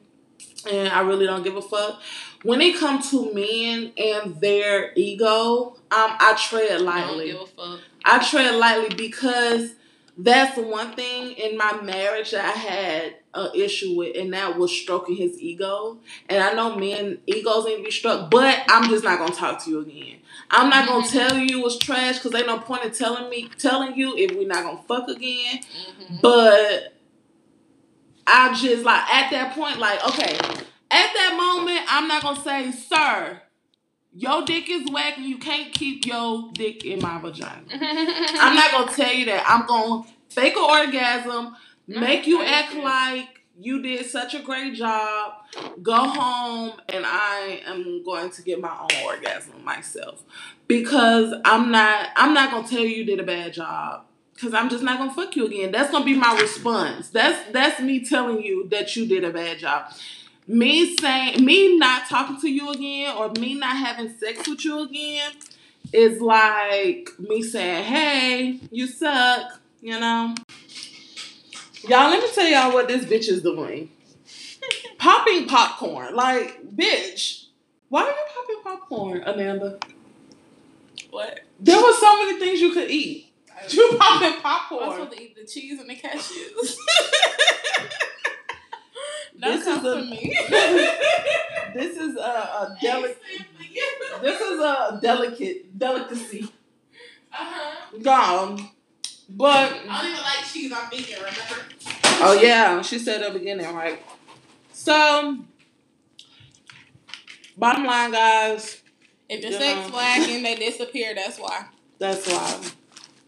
and I really don't give a fuck, when it comes to men and their ego, um, I tread I don't lightly. give a fuck. I tread lightly because that's one thing in my marriage that I had an issue with, and that was stroking his ego. And I know men egos need to be struck, but I'm just not gonna talk to you again. I'm not gonna Mhm. tell you it was trash because ain't no point in telling me telling you if we're not gonna fuck again. hmm But I just like at that point, like, okay, at that moment, I'm not gonna say, sir, your dick is whack and you can't keep your dick in my vagina. I'm not gonna tell you that. I'm gonna fake an orgasm, make you act like you did such a great job, go home, and I am going to get my own orgasm myself. Because I'm not I'm not gonna tell you you did a bad job. Cause I'm just not gonna fuck you again. That's gonna be my response. That's that's me telling you that you did a bad job. Me saying me not talking to you again or me not having sex with you again is like me saying, Hey, you suck, you know. Y'all, let me tell y'all what this bitch is doing. popping popcorn. Like, bitch, why are you popping popcorn, Amanda? what? There were so many things you could eat. You popping popcorn. supposed to eat the cheese and the cashews. Don't This is a- me. This is a, a delicate. This is a delicate delicacy. Uh-huh. Gone. But I don't even like cheese. I'm vegan, remember? oh yeah, she said at the beginning, right? So bottom line, guys, If You sex know. flag and they disappear, that's why. that's why.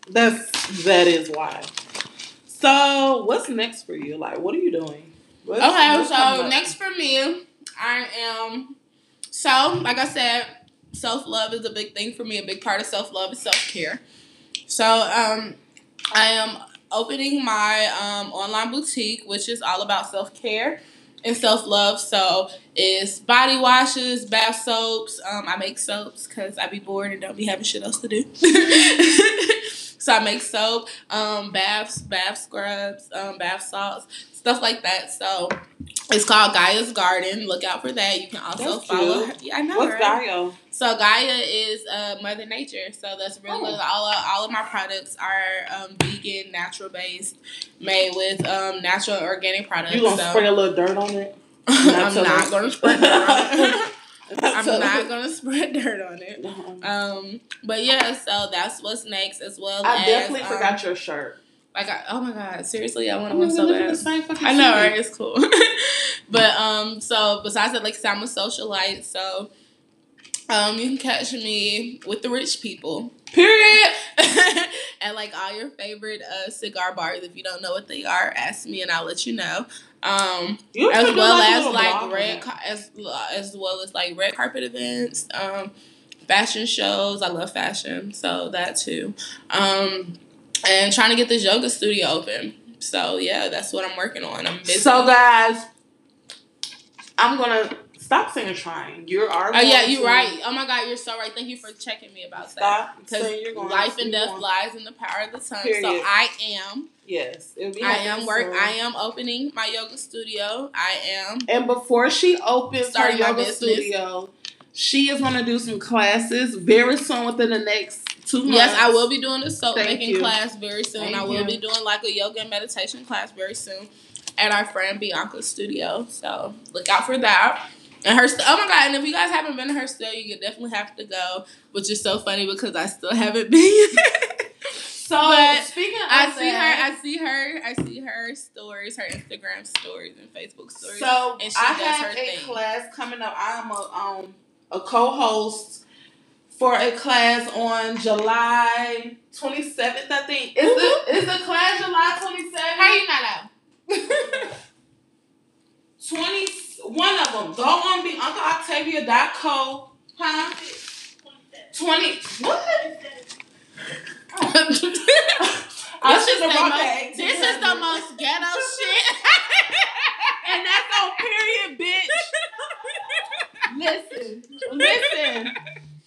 That's that is why. So what's next for you? Like, what are you doing? What's- Okay, what's so next for me, I am. So, like I said, self love is a big thing for me. A big part of self love is self care. So, um, I am opening my um, online boutique, which is all about self care and self love. So, it's body washes, bath soaps. Um, I make soaps because I be bored and don't be having shit else to do. so I make soap, um, baths, bath scrubs, um, bath salts, stuff like that. So it's called Gaia's Garden. Look out for that. You can also That's follow. Her. Yeah, I know. What's right? Gaia? So Gaia is uh, Mother Nature. So that's really Oh. All of, all of my products are um, vegan, natural based, made with um, natural organic products. You gonna so spray a little dirt on it? I'm not gonna spread dirt on it. I'm not gonna spread dirt on it. Um, but yeah, so that's what's next as well. I as, definitely um, forgot your shirt. Like, I, oh my god, seriously, I want I'm one so living in the bad. I know, right? It's cool. but um, so besides that, like, I'm a socialite, so um, you can catch me with the rich people. Period. and like all your favorite uh, cigar bars. If you don't know what they are, ask me and I'll let you know. Um, You as well as like red as as well as like red carpet events, um, fashion shows. I love fashion, so that too. Um, and trying to get this yoga studio open. So yeah, that's what I'm working on. I'm busy. So guys, I'm gonna stop saying trying. You are. oh yeah, you're right. Oh my god, you're so right. Thank you for checking me about that. Stop Because you're going. life and death lies in the power of the tongue. So I am. Yes, be I am work. soon. I am opening my yoga studio. I am. And before she opens her yoga studio, she is gonna do some classes very soon within the next two months. Yes, I will be doing a soap Thank making you. class very soon. Thank I will you. be doing like a yoga and meditation class very soon at our friend Bianca's studio. So look out for that. And her, st- oh my god! And if you guys haven't been to her studio, you definitely have to go. Which is so funny because I still haven't been. So But speaking of I see her. I see her. I see her stories, her Instagram stories and Facebook stories. So and she I does have her a thing. class coming up. I am a um a co-host for a class on July 27th. I think is the mm-hmm. is the class July 27th. How you not out? 20 one of them. Go on BiancaOctavia.co. Huh? 20 what? I This should is have the brought most- that. This is the most ghetto shit. and that's on period, bitch. Listen, listen,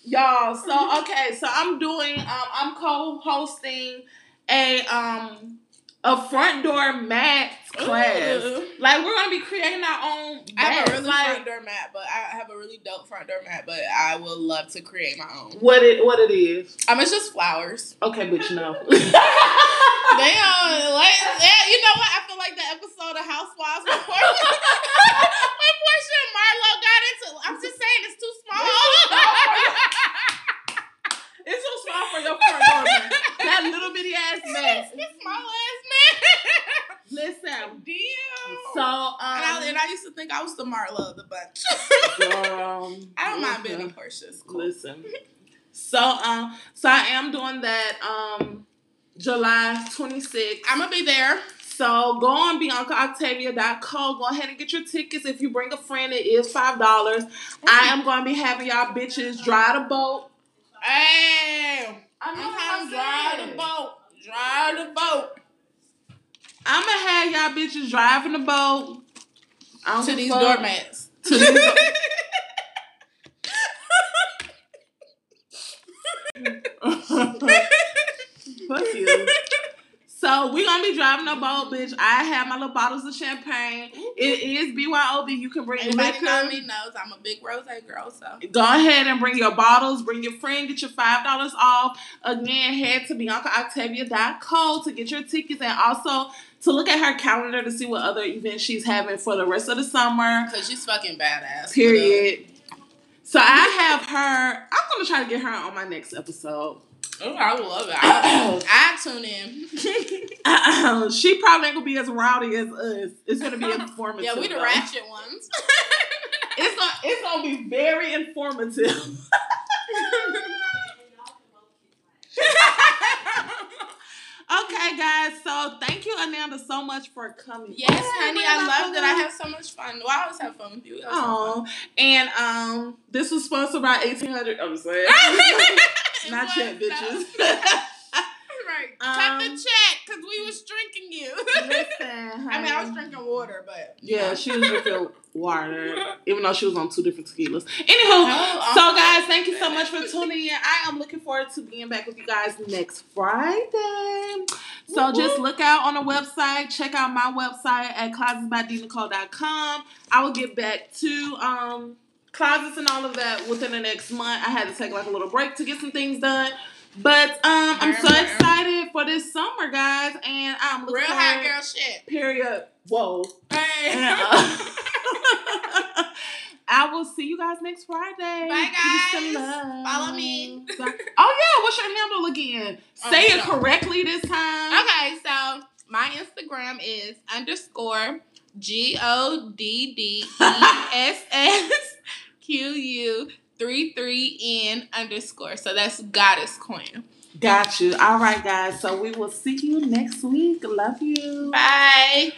y'all. So okay, so I'm doing. Um, I'm co-hosting a um a front door mat class. Ooh. Like we're gonna be creating our own. I have a really like, front door mat, but I have a really dope front door mat, but I would love to create my own. what it what it is. Mean, it's just flowers. Okay, bitch, no. Damn, like yeah, you know what? I feel like the episode of Housewives when Porsha, when Porsha and Marlo got into. I'm just saying, it's too small. it's so small for your front door. That little bitty ass mess. This small ass man. Listen. Damn. So um. and, I, and I used to think I was the Marlo of the bunch. girl, I don't mind being a Porsha. Cool. Listen. So um so I am doing that um July 26th. I'm gonna be there. So go on BiancaOctavia.co. Go ahead and get your tickets. If you bring a friend, it is five dollars. I am gonna be having y'all bitches dry the boat. Hey, I'm trying to drive the boat. Drive the boat I'm gonna have y'all bitches driving the boat. To these fuck. doormats. To these Fuck you. So we're gonna be driving a boat, bitch. I have my little bottles of champagne. It is BYOB. You can bring Anybody liquor. know me knows I'm a big rose girl, so Go ahead and bring your bottles, bring your friend, get your five dollars off. Again, head to BiancaOctavia.co to get your tickets and also to look at her calendar to see what other events she's having for the rest of the summer. because she's fucking badass. Uh, Period. So I have her. I'm gonna try to get her on my next episode. Oh, I love it. I, I tune in. she probably ain't gonna be as rowdy as us. It's gonna be informative. yeah, we the though. ratchet ones. It's gonna, it's gonna be very informative. okay, guys. So thank you, Ananda, so much for coming. yes, on. honey, I love that. I have so much fun. Well, I always have fun with you. Oh, and um, this was sponsored by eighteen hundred. I'm saying, not was, yet, bitches. right. Cut the Um, check because we was drinking you. Listen, I mean, I was drinking water, but Yeah, she was drinking water, even though she was on two different tequilas. Anywho, Oh, so okay. guys, thank you so much for tuning in. I am looking forward to being back with you guys next Friday. So Whoop, just look out on the website. Check out my website at closetsbydenicole.com. I will get back to um closets and all of that within the next month. I had to take like a little break to get some things done. But um, I'm so excited for this summer, guys, and I'm looking real hot girl shit. Period. Whoa. Hey. And, uh, I will see you guys next Friday. Bye, Peace and guys. love. Follow me. Bye. Oh yeah, what's your handle again? Oh, Say it yeah. correctly this time. Okay, so my Instagram is underscore G O D D E S S Q U three three N underscore. So that's Goddess Queen. Got you. All right, guys. So we will see you next week. Love you. Bye.